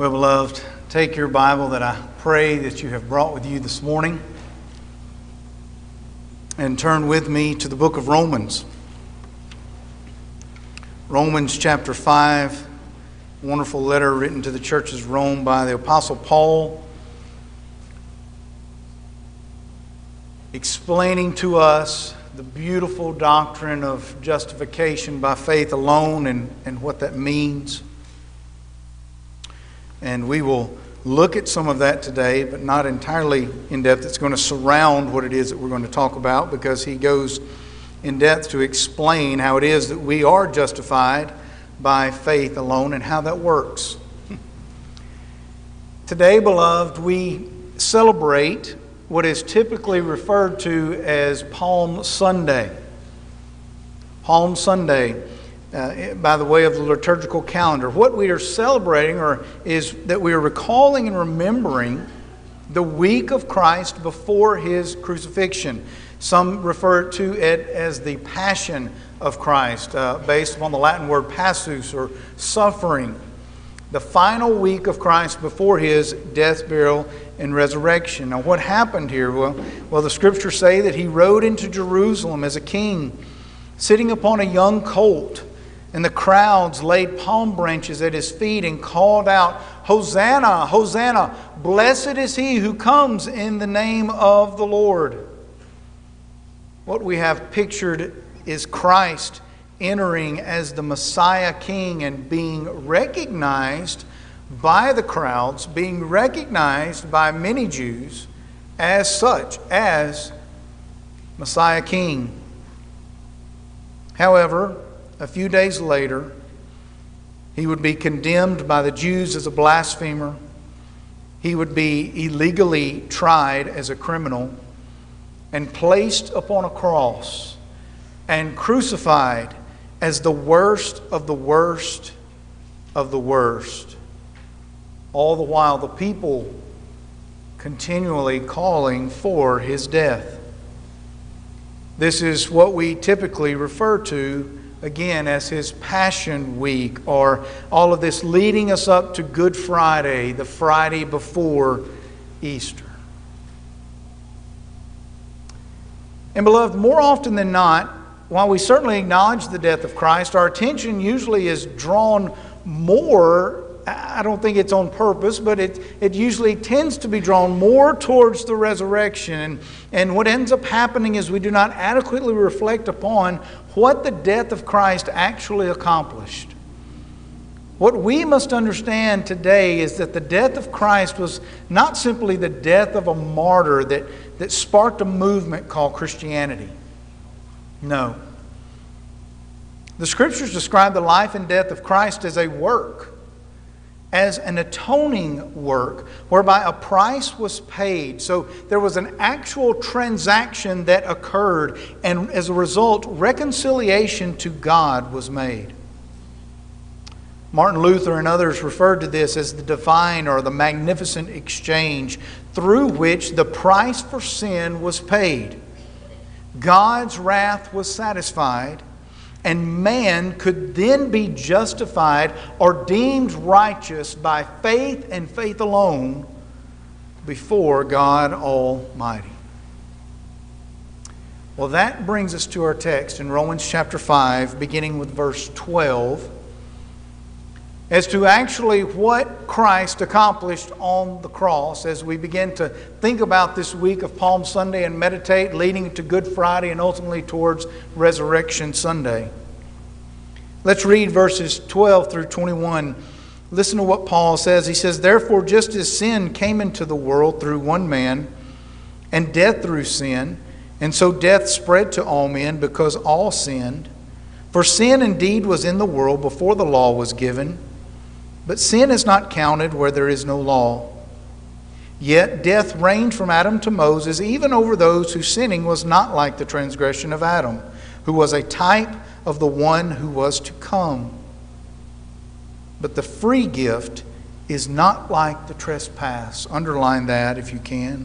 Well, beloved, take your Bible that I pray that you have brought with you this morning and turn with me to the book of Romans. Romans chapter 5, wonderful letter written to the churches of Rome by the Apostle Paul, explaining to us the beautiful doctrine of justification by faith alone and, and what that means. And we will look at some of that today, but not entirely in depth. It's going to surround what it is that we're going to talk about because he goes in depth to explain how it is that we are justified by faith alone and how that works. Today, beloved, we celebrate what is typically referred to as Palm Sunday. Palm Sunday uh, by the way of the liturgical calendar. What we are celebrating or, is that we are recalling and remembering the week of Christ before his crucifixion. Some refer to it as the Passion of Christ, uh, based upon the Latin word passus or suffering. The final week of Christ before his death, burial, and resurrection. Now, what happened here? Well, well, the scriptures say that he rode into Jerusalem as a king, sitting upon a young colt and the crowds laid palm branches at his feet and called out, Hosanna, Hosanna, blessed is he who comes in the name of the Lord. What we have pictured is Christ entering as the Messiah King and being recognized by the crowds, being recognized by many Jews as such, as Messiah King. However, a few days later, he would be condemned by the Jews as a blasphemer. He would be illegally tried as a criminal and placed upon a cross and crucified as the worst of the worst of the worst. All the while, the people continually calling for his death. This is what we typically refer to again as his Passion Week, or all of this leading us up to Good Friday, the Friday before Easter. And, beloved, more often than not, while we certainly acknowledge the death of Christ, our attention usually is drawn more I don't think it's on purpose, but it, it usually tends to be drawn more towards the resurrection. And, and what ends up happening is we do not adequately reflect upon what the death of Christ actually accomplished. What we must understand today is that the death of Christ was not simply the death of a martyr that, that sparked a movement called Christianity. No. The scriptures describe the life and death of Christ as a work as an atoning work whereby a price was paid. So there was an actual transaction that occurred, and as a result, reconciliation to God was made. Martin Luther and others referred to this as the divine or the magnificent exchange through which the price for sin was paid. God's wrath was satisfied and man could then be justified or deemed righteous by faith and faith alone before God Almighty. Well, that brings us to our text in Romans chapter 5, beginning with verse 12, as to actually what Christ accomplished on the cross as we begin to think about this week of Palm Sunday and meditate, leading to Good Friday and ultimately towards Resurrection Sunday. Let's read verses 12 through 21. Listen to what Paul says. He says, Therefore, just as sin came into the world through one man, and death through sin, and so death spread to all men because all sinned. For sin indeed was in the world before the law was given, but sin is not counted where there is no law. Yet death reigned from Adam to Moses, even over those whose sinning was not like the transgression of Adam, who was a type of the one who was to come. But the free gift is not like the trespass. Underline that if you can.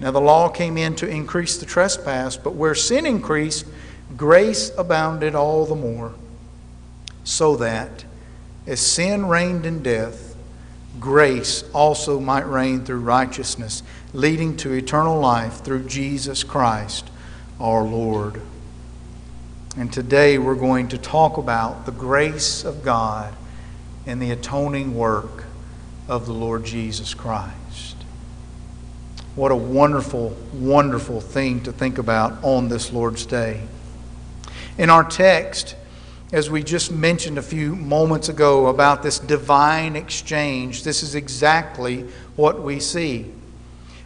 Now the law came in to increase the trespass, but where sin increased, grace abounded all the more. So that, as sin reigned in death, grace also might reign through righteousness, leading to eternal life through Jesus Christ our Lord. And today we're going to talk about the grace of God and the atoning work of the Lord Jesus Christ. What a wonderful, wonderful thing to think about on this Lord's Day. In our text, as we just mentioned a few moments ago about this divine exchange, this is exactly what we see.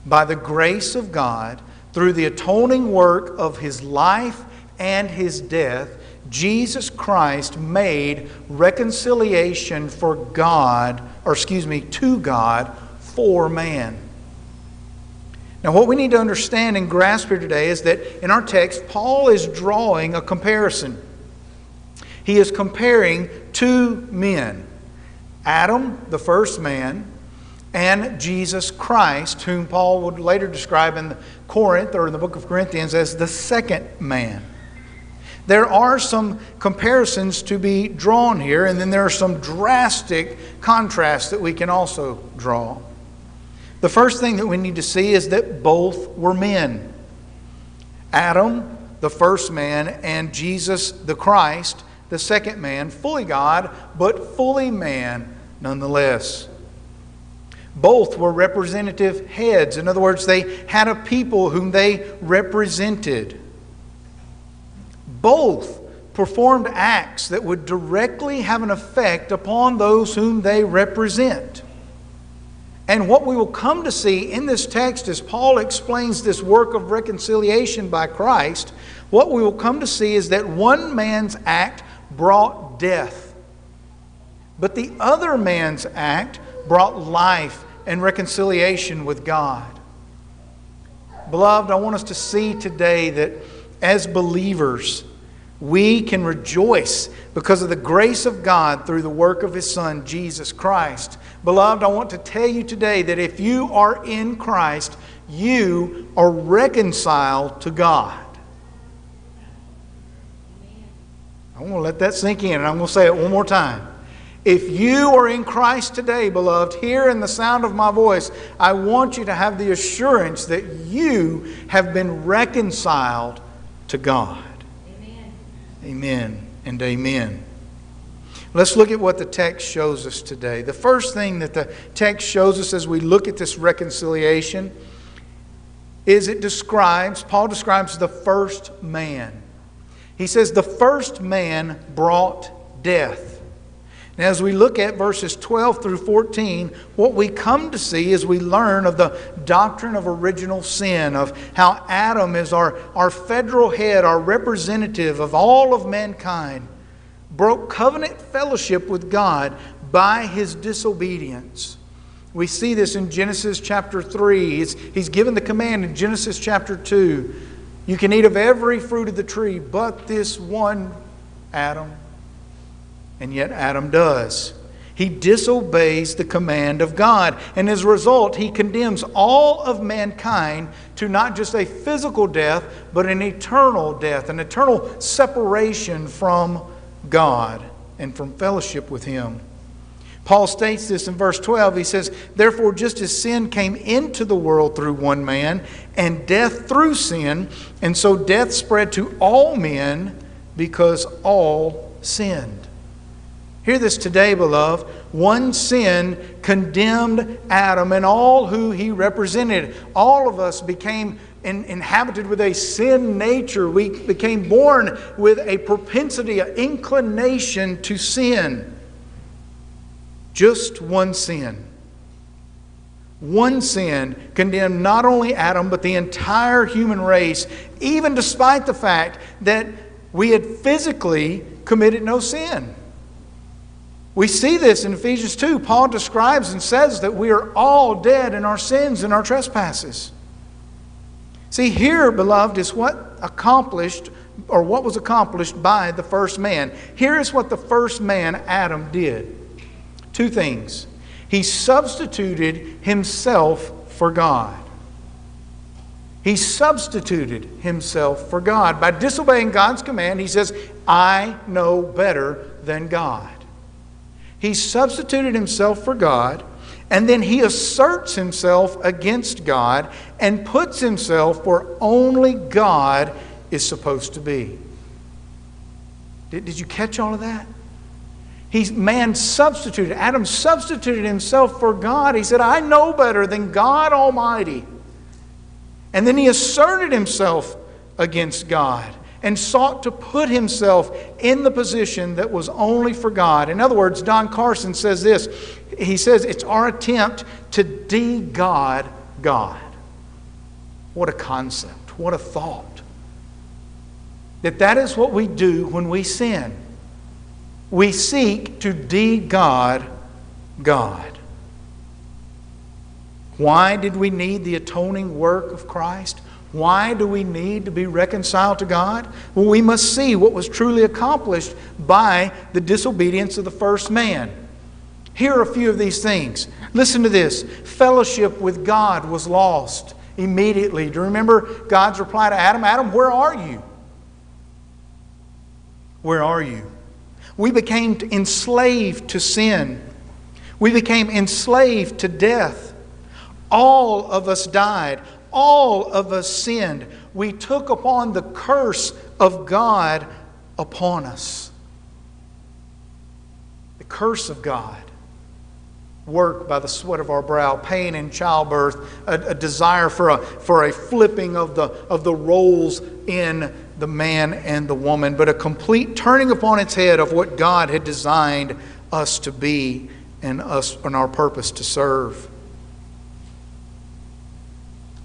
By the grace of God, through the atoning work of his life and his death, Jesus Christ made reconciliation for God, or excuse me, to God for man. Now, what we need to understand and grasp here today is that in our text, Paul is drawing a comparison. He is comparing two men Adam, the first man, and Jesus Christ, whom Paul would later describe in Corinth or in the book of Corinthians as the second man. There are some comparisons to be drawn here, and then there are some drastic contrasts that we can also draw. The first thing that we need to see is that both were men. Adam, the first man, and Jesus, the Christ, the second man, fully God, but fully man nonetheless. Both were representative heads. In other words, they had a people whom they represented. Both performed acts that would directly have an effect upon those whom they represent. And what we will come to see in this text as Paul explains this work of reconciliation by Christ, what we will come to see is that one man's act brought death, but the other man's act brought life and reconciliation with God. Beloved, I want us to see today that as believers, we can rejoice because of the grace of God through the work of His Son, Jesus Christ. Beloved, I want to tell you today that if you are in Christ, you are reconciled to God. I want to let that sink in, and I'm going to say it one more time. If you are in Christ today, beloved, here in the sound of my voice, I want you to have the assurance that you have been reconciled to God. Amen. Amen and amen. Let's look at what the text shows us today. The first thing that the text shows us as we look at this reconciliation is it describes, Paul describes the first man. He says, The first man brought death. Now, as we look at verses 12 through 14, what we come to see is we learn of the doctrine of original sin, of how Adam is our, our federal head, our representative of all of mankind, broke covenant fellowship with God by his disobedience. We see this in Genesis chapter 3. He's, he's given the command in Genesis chapter 2 you can eat of every fruit of the tree, but this one, Adam. And yet Adam does. He disobeys the command of God. And as a result, he condemns all of mankind to not just a physical death, but an eternal death, an eternal separation from God and from fellowship with Him. Paul states this in verse 12. He says, Therefore, just as sin came into the world through one man, and death through sin, and so death spread to all men because all sinned. Hear this today, beloved. One sin condemned Adam and all who he represented. All of us became in, inhabited with a sin nature. We became born with a propensity, an inclination to sin. Just one sin. One sin condemned not only Adam, but the entire human race, even despite the fact that we had physically committed no sin. We see this in Ephesians 2. Paul describes and says that we are all dead in our sins and our trespasses. See, here, beloved, is what accomplished or what was accomplished by the first man. Here is what the first man, Adam, did two things. He substituted himself for God. He substituted himself for God. By disobeying God's command, he says, I know better than God. He substituted himself for God, and then he asserts himself against God and puts himself where only God is supposed to be. Did, did you catch all of that? He's, man substituted, Adam substituted himself for God. He said, I know better than God Almighty. And then he asserted himself against God and sought to put himself in the position that was only for God. In other words, Don Carson says this he says it's our attempt to de God God. What a concept, what a thought. That that is what we do when we sin. We seek to de God God. Why did we need the atoning work of Christ? Why do we need to be reconciled to God? Well, we must see what was truly accomplished by the disobedience of the first man. Here are a few of these things. Listen to this fellowship with God was lost immediately. Do you remember God's reply to Adam? Adam, where are you? Where are you? We became enslaved to sin. We became enslaved to death. All of us died all of us sinned. We took upon the curse of God upon us. The curse of God. Work by the sweat of our brow, pain in childbirth, a, a desire for a, for a flipping of the, of the roles in the man and the woman, but a complete turning upon its head of what God had designed us to be and us and our purpose to serve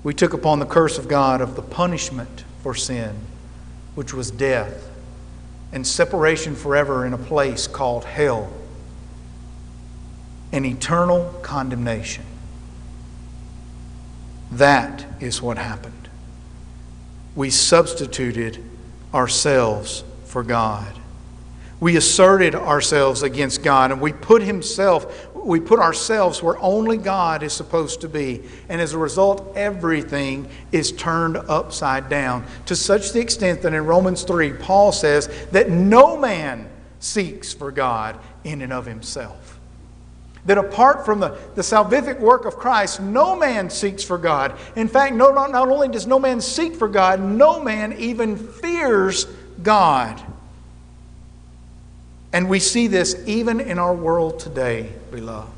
we took upon the curse of God of the punishment for sin, which was death, and separation forever in a place called hell, an eternal condemnation. That is what happened. We substituted ourselves for God. We asserted ourselves against God and we put himself we put ourselves where only God is supposed to be. And as a result, everything is turned upside down to such the extent that in Romans 3, Paul says that no man seeks for God in and of himself. That apart from the, the salvific work of Christ, no man seeks for God. In fact, no, not, not only does no man seek for God, no man even fears God. And we see this even in our world today, beloved.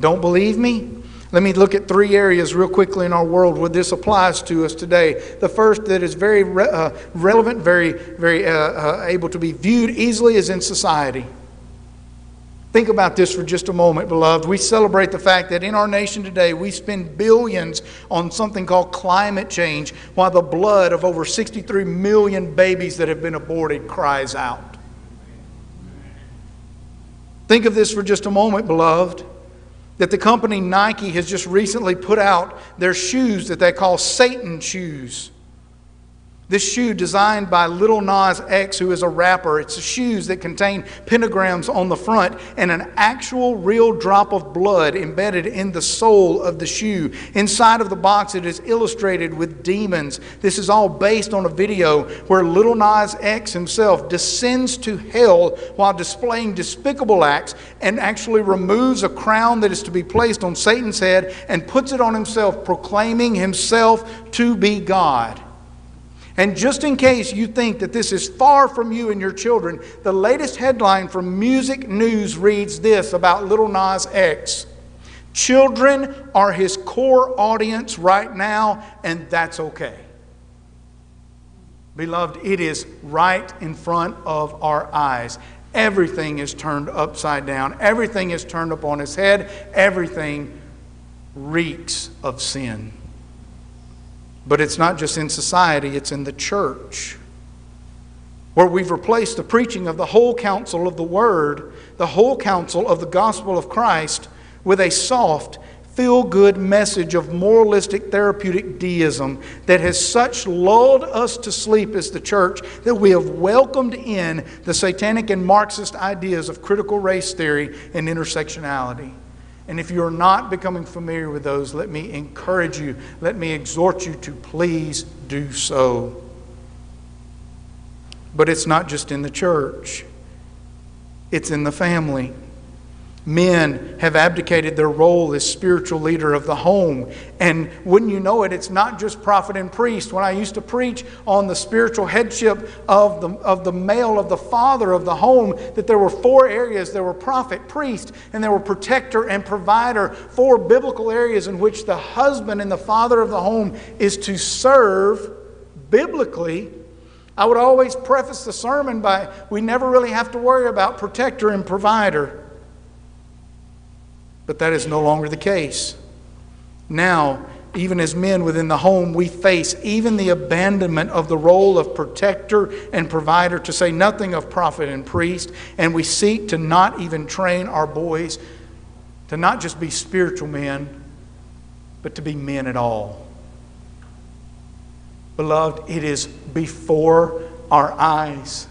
Don't believe me? Let me look at three areas real quickly in our world where this applies to us today. The first that is very re- uh, relevant, very, very uh, uh, able to be viewed easily is in society. Think about this for just a moment, beloved. We celebrate the fact that in our nation today we spend billions on something called climate change while the blood of over 63 million babies that have been aborted cries out. Think of this for just a moment, beloved, that the company Nike has just recently put out their shoes that they call Satan shoes. This shoe, designed by Lil Nas X, who is a rapper, it's shoes that contain pentagrams on the front and an actual real drop of blood embedded in the sole of the shoe. Inside of the box, it is illustrated with demons. This is all based on a video where Lil Nas X himself descends to hell while displaying despicable acts and actually removes a crown that is to be placed on Satan's head and puts it on himself, proclaiming himself to be God. And just in case you think that this is far from you and your children, the latest headline from Music News reads this about Little Nas X Children are his core audience right now, and that's okay. Beloved, it is right in front of our eyes. Everything is turned upside down, everything is turned up on its head, everything reeks of sin. But it's not just in society, it's in the church. Where we've replaced the preaching of the whole counsel of the Word, the whole counsel of the gospel of Christ, with a soft, feel good message of moralistic therapeutic deism that has such lulled us to sleep as the church that we have welcomed in the satanic and Marxist ideas of critical race theory and intersectionality. And if you're not becoming familiar with those, let me encourage you, let me exhort you to please do so. But it's not just in the church, it's in the family. Men have abdicated their role as spiritual leader of the home. And wouldn't you know it, it's not just prophet and priest. When I used to preach on the spiritual headship of the, of the male, of the father of the home, that there were four areas there were prophet, priest, and there were protector and provider. Four biblical areas in which the husband and the father of the home is to serve biblically. I would always preface the sermon by we never really have to worry about protector and provider. But that is no longer the case. Now, even as men within the home, we face even the abandonment of the role of protector and provider, to say nothing of prophet and priest, and we seek to not even train our boys to not just be spiritual men, but to be men at all. Beloved, it is before our eyes.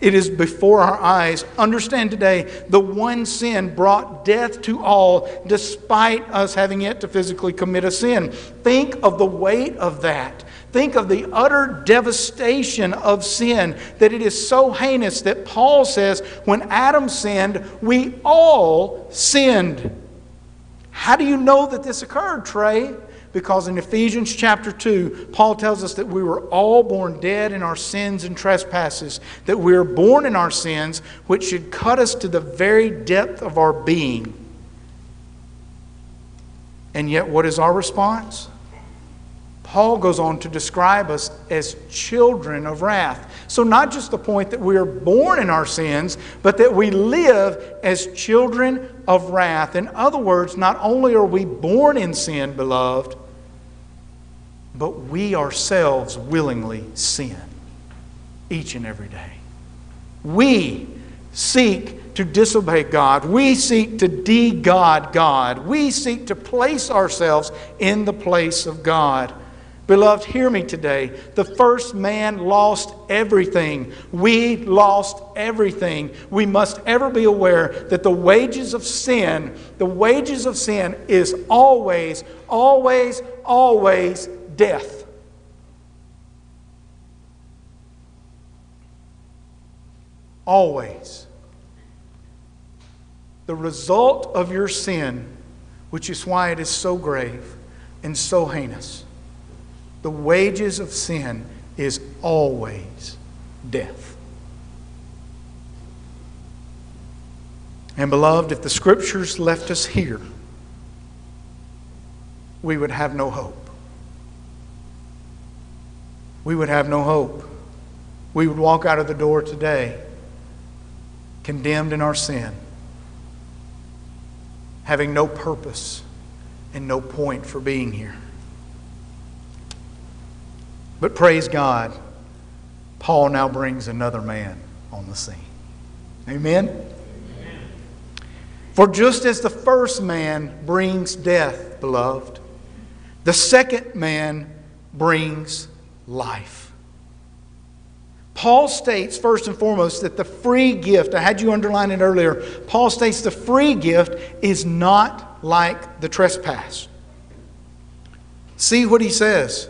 It is before our eyes. Understand today, the one sin brought death to all, despite us having yet to physically commit a sin. Think of the weight of that. Think of the utter devastation of sin, that it is so heinous that Paul says, when Adam sinned, we all sinned. How do you know that this occurred, Trey? Because in Ephesians chapter 2, Paul tells us that we were all born dead in our sins and trespasses, that we are born in our sins, which should cut us to the very depth of our being. And yet, what is our response? Paul goes on to describe us as children of wrath. So, not just the point that we are born in our sins, but that we live as children of wrath. In other words, not only are we born in sin, beloved, but we ourselves willingly sin each and every day. We seek to disobey God. We seek to de God God. We seek to place ourselves in the place of God. Beloved, hear me today. The first man lost everything. We lost everything. We must ever be aware that the wages of sin, the wages of sin is always, always, always death. Always. The result of your sin, which is why it is so grave and so heinous the wages of sin is always death. And, beloved, if the scriptures left us here, we would have no hope. We would have no hope. We would walk out of the door today condemned in our sin, having no purpose and no point for being here. But praise God, Paul now brings another man on the scene. Amen? Amen? For just as the first man brings death, beloved, the second man brings life. Paul states, first and foremost, that the free gift, I had you underline it earlier, Paul states the free gift is not like the trespass. See what he says.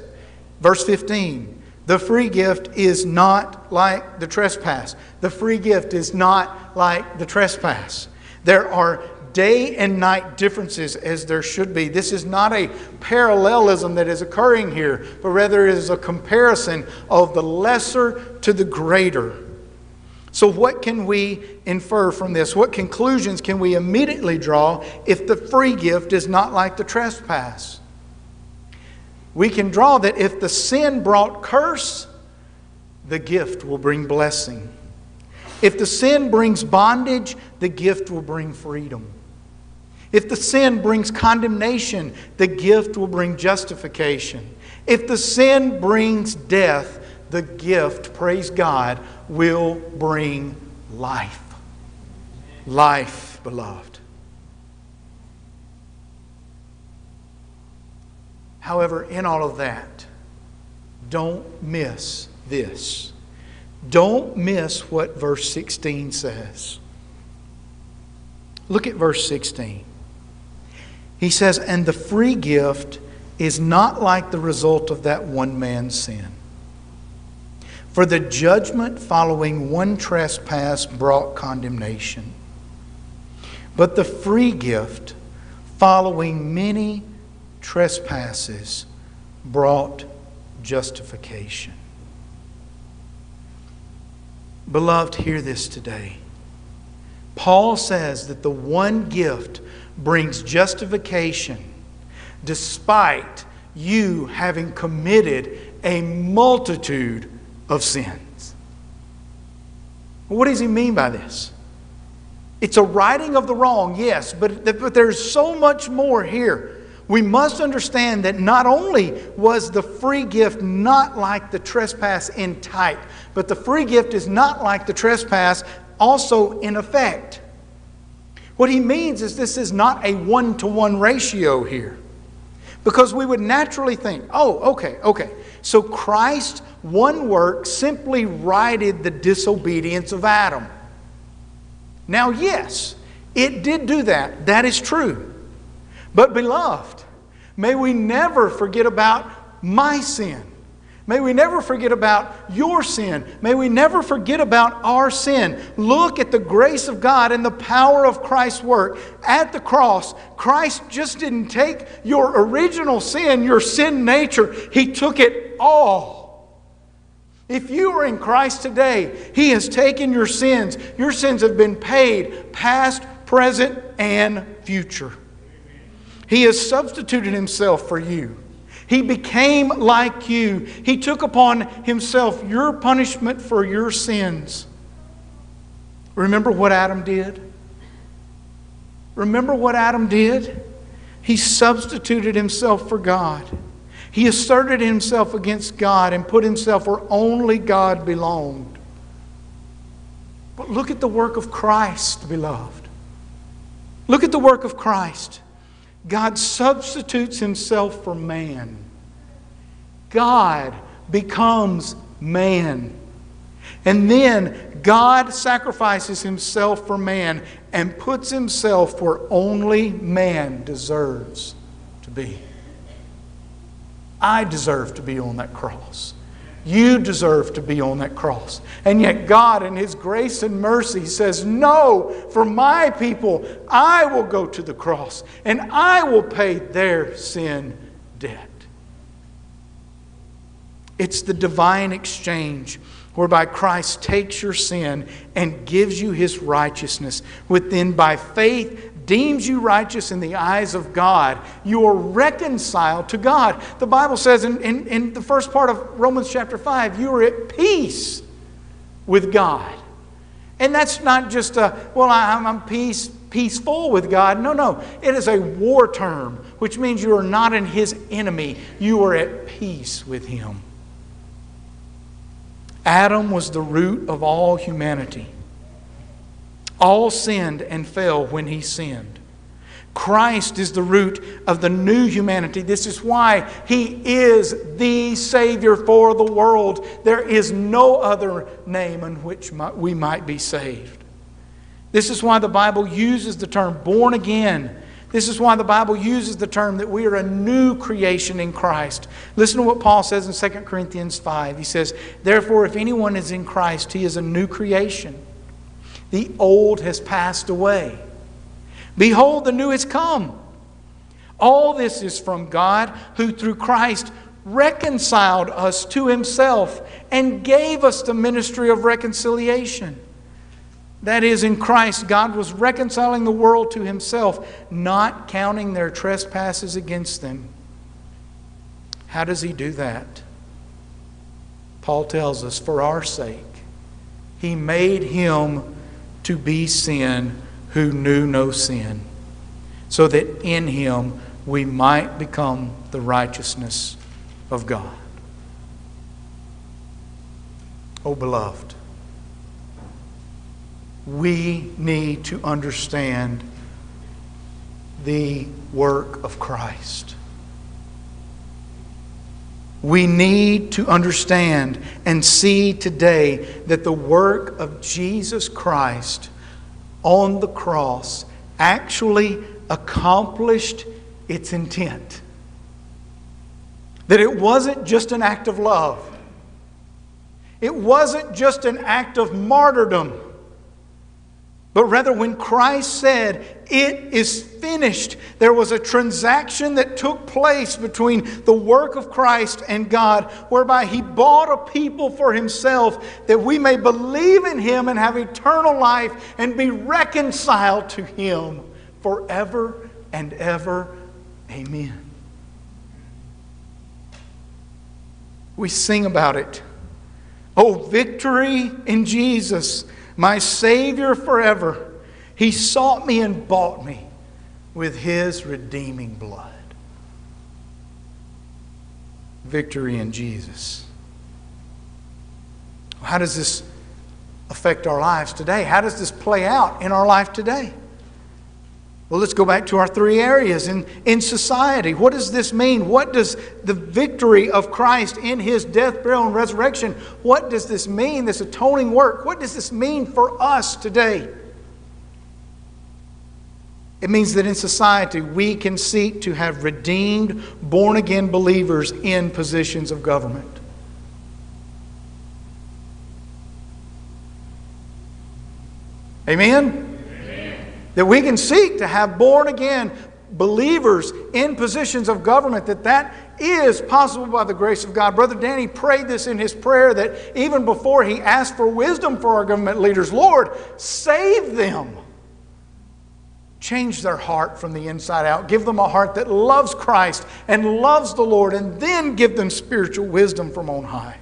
Verse 15 the free gift is not like the trespass. The free gift is not like the trespass. There are day and night differences as there should be. This is not a parallelism that is occurring here, but rather it is a comparison of the lesser to the greater. So, what can we infer from this? What conclusions can we immediately draw if the free gift is not like the trespass? We can draw that if the sin brought curse, the gift will bring blessing. If the sin brings bondage, the gift will bring freedom. If the sin brings condemnation, the gift will bring justification. If the sin brings death, the gift, praise God, will bring life. Life, beloved. However, in all of that, don't miss this. Don't miss what verse 16 says. Look at verse 16. He says, And the free gift is not like the result of that one man's sin. For the judgment following one trespass brought condemnation. But the free gift following many trespasses brought justification. Beloved, hear this today. Paul says that the one gift brings justification despite you having committed a multitude of sins. What does he mean by this? It's a righting of the wrong, yes, but, but there's so much more here. We must understand that not only was the free gift not like the trespass in type, but the free gift is not like the trespass also in effect. What he means is this is not a one to one ratio here. Because we would naturally think, oh, okay, okay. So Christ, one work, simply righted the disobedience of Adam. Now, yes, it did do that. That is true. But, beloved, may we never forget about my sin. May we never forget about your sin. May we never forget about our sin. Look at the grace of God and the power of Christ's work at the cross. Christ just didn't take your original sin, your sin nature, He took it all. If you are in Christ today, He has taken your sins. Your sins have been paid, past, present, and future. He has substituted Himself for you. He became like you. He took upon himself your punishment for your sins. Remember what Adam did? Remember what Adam did? He substituted himself for God. He asserted himself against God and put himself where only God belonged. But look at the work of Christ, beloved. Look at the work of Christ. God substitutes himself for man. God becomes man. And then God sacrifices himself for man and puts himself where only man deserves to be. I deserve to be on that cross. You deserve to be on that cross. And yet, God, in His grace and mercy, says, No, for my people, I will go to the cross and I will pay their sin debt. It's the divine exchange whereby Christ takes your sin and gives you his righteousness, within by faith deems you righteous in the eyes of God. You are reconciled to God. The Bible says in, in, in the first part of Romans chapter 5, you are at peace with God. And that's not just a, well, I'm, I'm peace, peaceful with God. No, no. It is a war term, which means you are not in his enemy. You are at peace with him. Adam was the root of all humanity. All sinned and fell when he sinned. Christ is the root of the new humanity. This is why he is the Savior for the world. There is no other name in which we might be saved. This is why the Bible uses the term born again. This is why the Bible uses the term that we are a new creation in Christ. Listen to what Paul says in 2 Corinthians 5. He says, Therefore, if anyone is in Christ, he is a new creation. The old has passed away. Behold, the new has come. All this is from God, who through Christ reconciled us to himself and gave us the ministry of reconciliation. That is, in Christ, God was reconciling the world to himself, not counting their trespasses against them. How does he do that? Paul tells us, for our sake, he made him to be sin who knew no sin, so that in him we might become the righteousness of God. Oh, beloved, we need to understand the work of Christ. We need to understand and see today that the work of Jesus Christ on the cross actually accomplished its intent. That it wasn't just an act of love, it wasn't just an act of martyrdom. But rather, when Christ said, It is finished, there was a transaction that took place between the work of Christ and God, whereby He bought a people for Himself that we may believe in Him and have eternal life and be reconciled to Him forever and ever. Amen. We sing about it. Oh, victory in Jesus, my Savior forever. He sought me and bought me with His redeeming blood. Victory in Jesus. How does this affect our lives today? How does this play out in our life today? Well, let's go back to our three areas in, in society. What does this mean? What does the victory of Christ in his death, burial, and resurrection, what does this mean, this atoning work? What does this mean for us today? It means that in society we can seek to have redeemed, born again believers in positions of government. Amen? That we can seek to have born again believers in positions of government that that is possible by the grace of God. Brother Danny prayed this in his prayer that even before he asked for wisdom for our government leaders, Lord, save them. Change their heart from the inside out. Give them a heart that loves Christ and loves the Lord, and then give them spiritual wisdom from on high.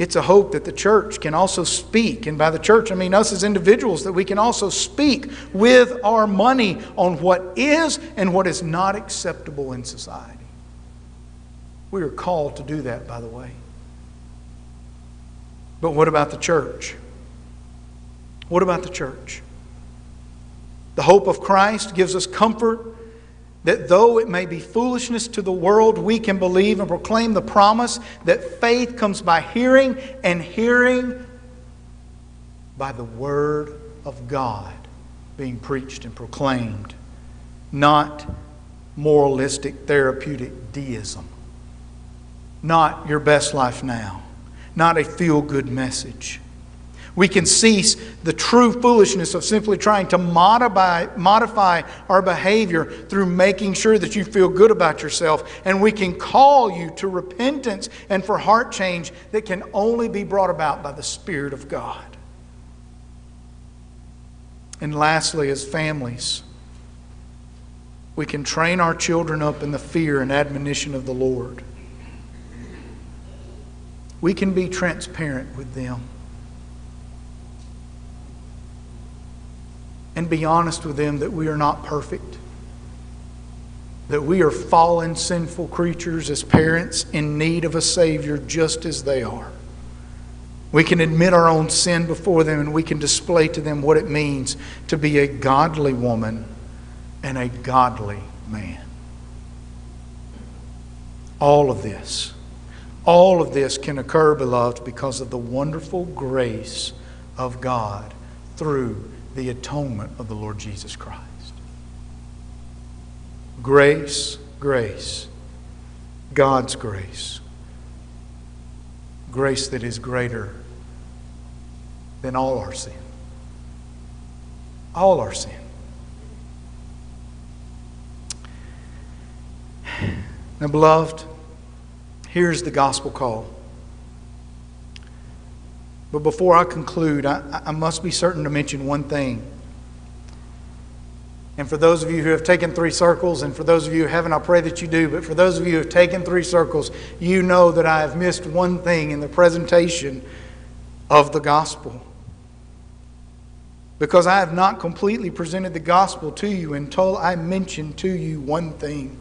It's a hope that the church can also speak. And by the church, I mean us as individuals, that we can also speak with our money on what is and what is not acceptable in society. We are called to do that, by the way. But what about the church? What about the church? The hope of Christ gives us comfort that though it may be foolishness to the world, we can believe and proclaim the promise that faith comes by hearing, and hearing by the Word of God being preached and proclaimed, not moralistic, therapeutic deism, not your best life now, not a feel good message. We can cease the true foolishness of simply trying to modify, modify our behavior through making sure that you feel good about yourself. And we can call you to repentance and for heart change that can only be brought about by the Spirit of God. And lastly, as families, we can train our children up in the fear and admonition of the Lord. We can be transparent with them. And be honest with them that we are not perfect, that we are fallen, sinful creatures as parents in need of a Savior just as they are. We can admit our own sin before them and we can display to them what it means to be a godly woman and a godly man. All of this, all of this can occur, beloved, because of the wonderful grace of God through the atonement of the Lord Jesus Christ. Grace, grace, God's grace. Grace that is greater than all our sin. All our sin. Now, beloved, here's the gospel call. But before I conclude, I, I, must be certain to mention one thing. And for those of you who have taken three circles, and for those of you who haven't, I pray that you do, but for those of you who have taken three circles, you know that I have missed one thing in the presentation of the gospel. Because I have not completely presented the gospel to you until I mention to you one thing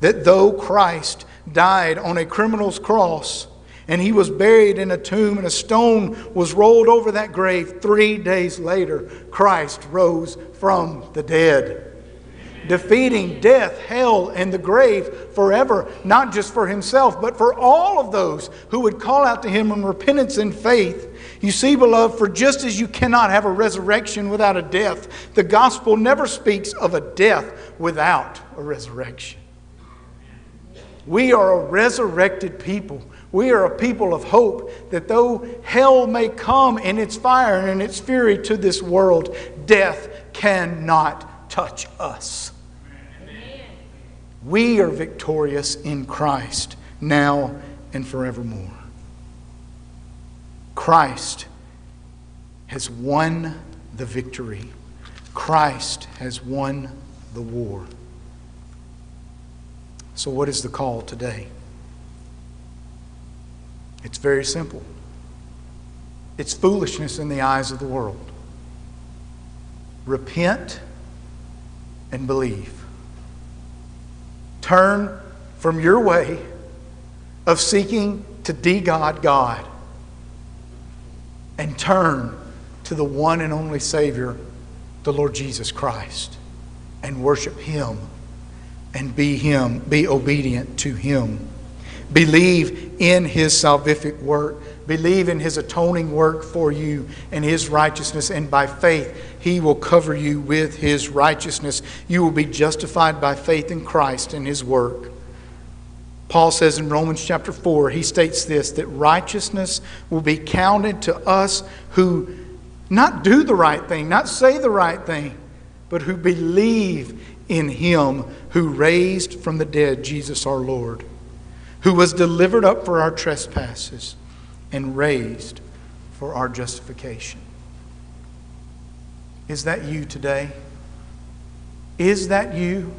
that though Christ died on a criminal's cross and he was buried in a tomb and a stone was rolled over that grave, three days later, Christ rose from the dead. Defeating death, hell, and the grave forever, not just for himself, but for all of those who would call out to him in repentance and faith. You see, beloved, for just as you cannot have a resurrection without a death, the gospel never speaks of a death without a resurrection. We are a resurrected people. We are a people of hope that though hell may come in its fire and in its fury to this world, death cannot touch us. We are victorious in Christ now and forevermore. Christ has won the victory. Christ has won the war. So, what is the call today? It's very simple. It's foolishness in the eyes of the world. Repent and believe. Turn from your way of seeking to de God God and turn to the one and only Savior, the Lord Jesus Christ, and worship Him and be him, be obedient to him. Believe in his salvific work. Believe in his atoning work for you and his righteousness, and by faith he will cover you with his righteousness. You will be justified by faith in Christ and his work. Paul says in Romans chapter 4, he states this that righteousness will be counted to us who not do the right thing, not say the right thing, but who believe in him who raised from the dead Jesus our Lord, who was delivered up for our trespasses and raised for our justification. Is that you today? Is that you?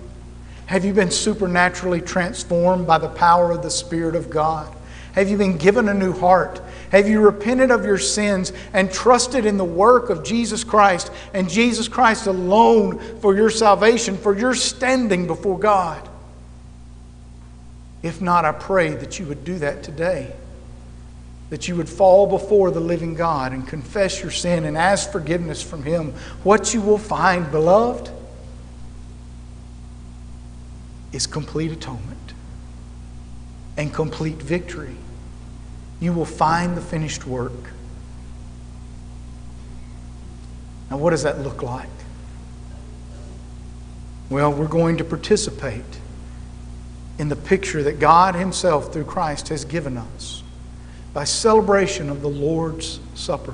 Have you been supernaturally transformed by the power of the Spirit of God? Have you been given a new heart? Have you repented of your sins and trusted in the work of Jesus Christ and Jesus Christ alone for your salvation, for your standing before God? If not, I pray that you would do that today. That you would fall before the living God and confess your sin and ask forgiveness from Him. What you will find, beloved, is complete atonement and complete victory you will find the finished work. Now, what does that look like? Well, we're going to participate in the picture that God Himself, through Christ, has given us by celebration of the Lord's Supper.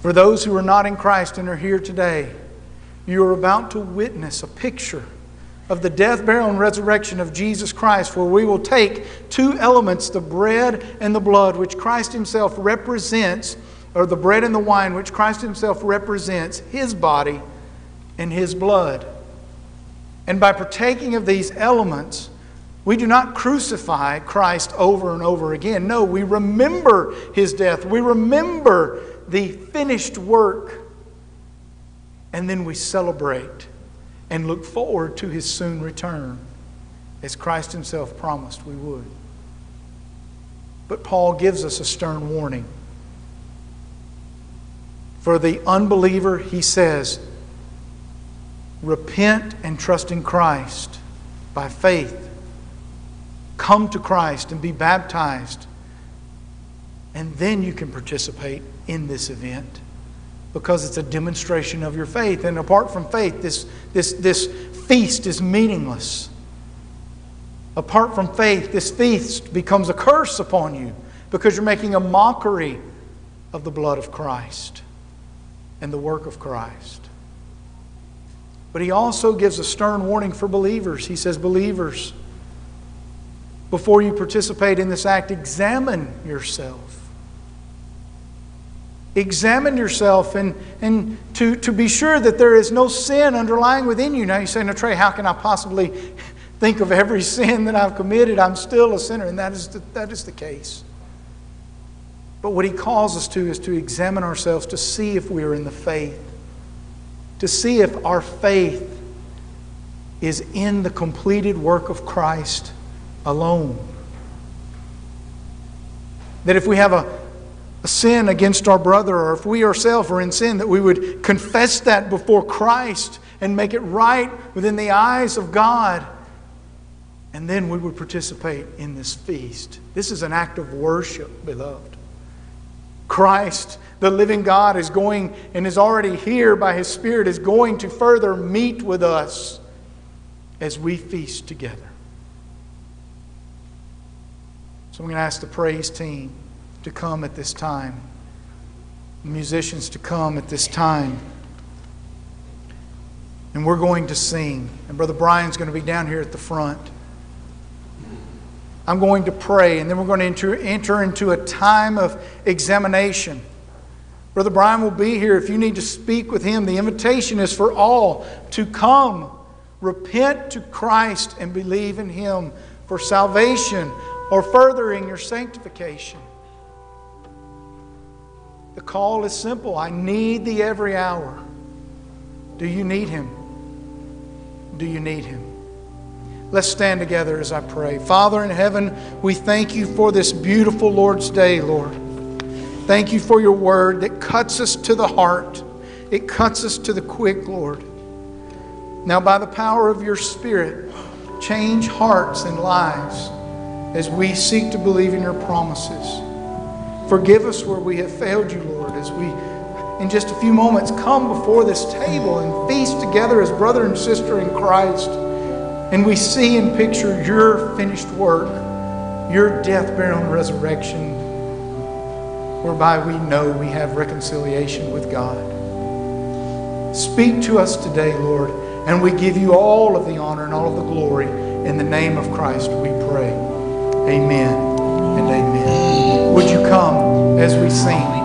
For those who are not in Christ and are here today, you are about to witness a picture of the death, burial, and resurrection of Jesus Christ, where we will take two elements, the bread and the blood, which Christ Himself represents, or the bread and the wine, which Christ Himself represents, His body and His blood. And by partaking of these elements, we do not crucify Christ over and over again. No, we remember His death, we remember the finished work, and then we celebrate and look forward to his soon return, as Christ himself promised we would. But Paul gives us a stern warning. For the unbeliever, he says, repent and trust in Christ by faith. Come to Christ and be baptized. And then you can participate in this event because it's a demonstration of your faith. And apart from faith, this, this, this feast is meaningless. Apart from faith, this feast becomes a curse upon you because you're making a mockery of the blood of Christ. and the work of Christ. But he also gives a stern warning for believers. He says, Believers, before you participate in this act, examine yourself. Examine yourself and, and to, to be sure that there is no sin underlying within you. Now you say, No, Trey, how can I possibly think of every sin that I've committed? I'm still a sinner. And that is the, that is the case. But what he calls us to is to examine ourselves to see if we are in the faith, to see if our faith is in the completed work of Christ alone. That if we have a, a sin against our brother, or if we ourselves are in sin, that we would confess that before Christ and make it right within the eyes of God. And then we would participate in this feast. This is an act of worship, beloved. Christ, the living God, is going and is already here by His Spirit, is going to further meet with us as we feast together. So I'm going to ask the praise team to come at this time, the musicians to come at this time. And we're going to sing. And Brother Brian's going to be down here at the front. I'm going to pray, and then we're going to enter, enter into a time of examination. Brother Brian will be here if you need to speak with him. The invitation is for all to come, repent to Christ, and believe in him for salvation or furthering your sanctification. The call is simple I need thee every hour. Do you need him? Do you need him? Let's stand together as I pray. Father in heaven, we thank you for this beautiful Lord's Day, Lord. Thank you for your word that cuts us to the heart, it cuts us to the quick, Lord. Now, by the power of your Spirit, change hearts and lives as we seek to believe in your promises. Forgive us where we have failed you, Lord, as we, in just a few moments, come before this table and feast together as brother and sister in Christ. And we see and picture your finished work, your death, burial, and resurrection, whereby we know we have reconciliation with God. Speak to us today, Lord, and we give you all of the honor and all of the glory. In the name of Christ, we pray. Amen and amen. Would you come as we sing?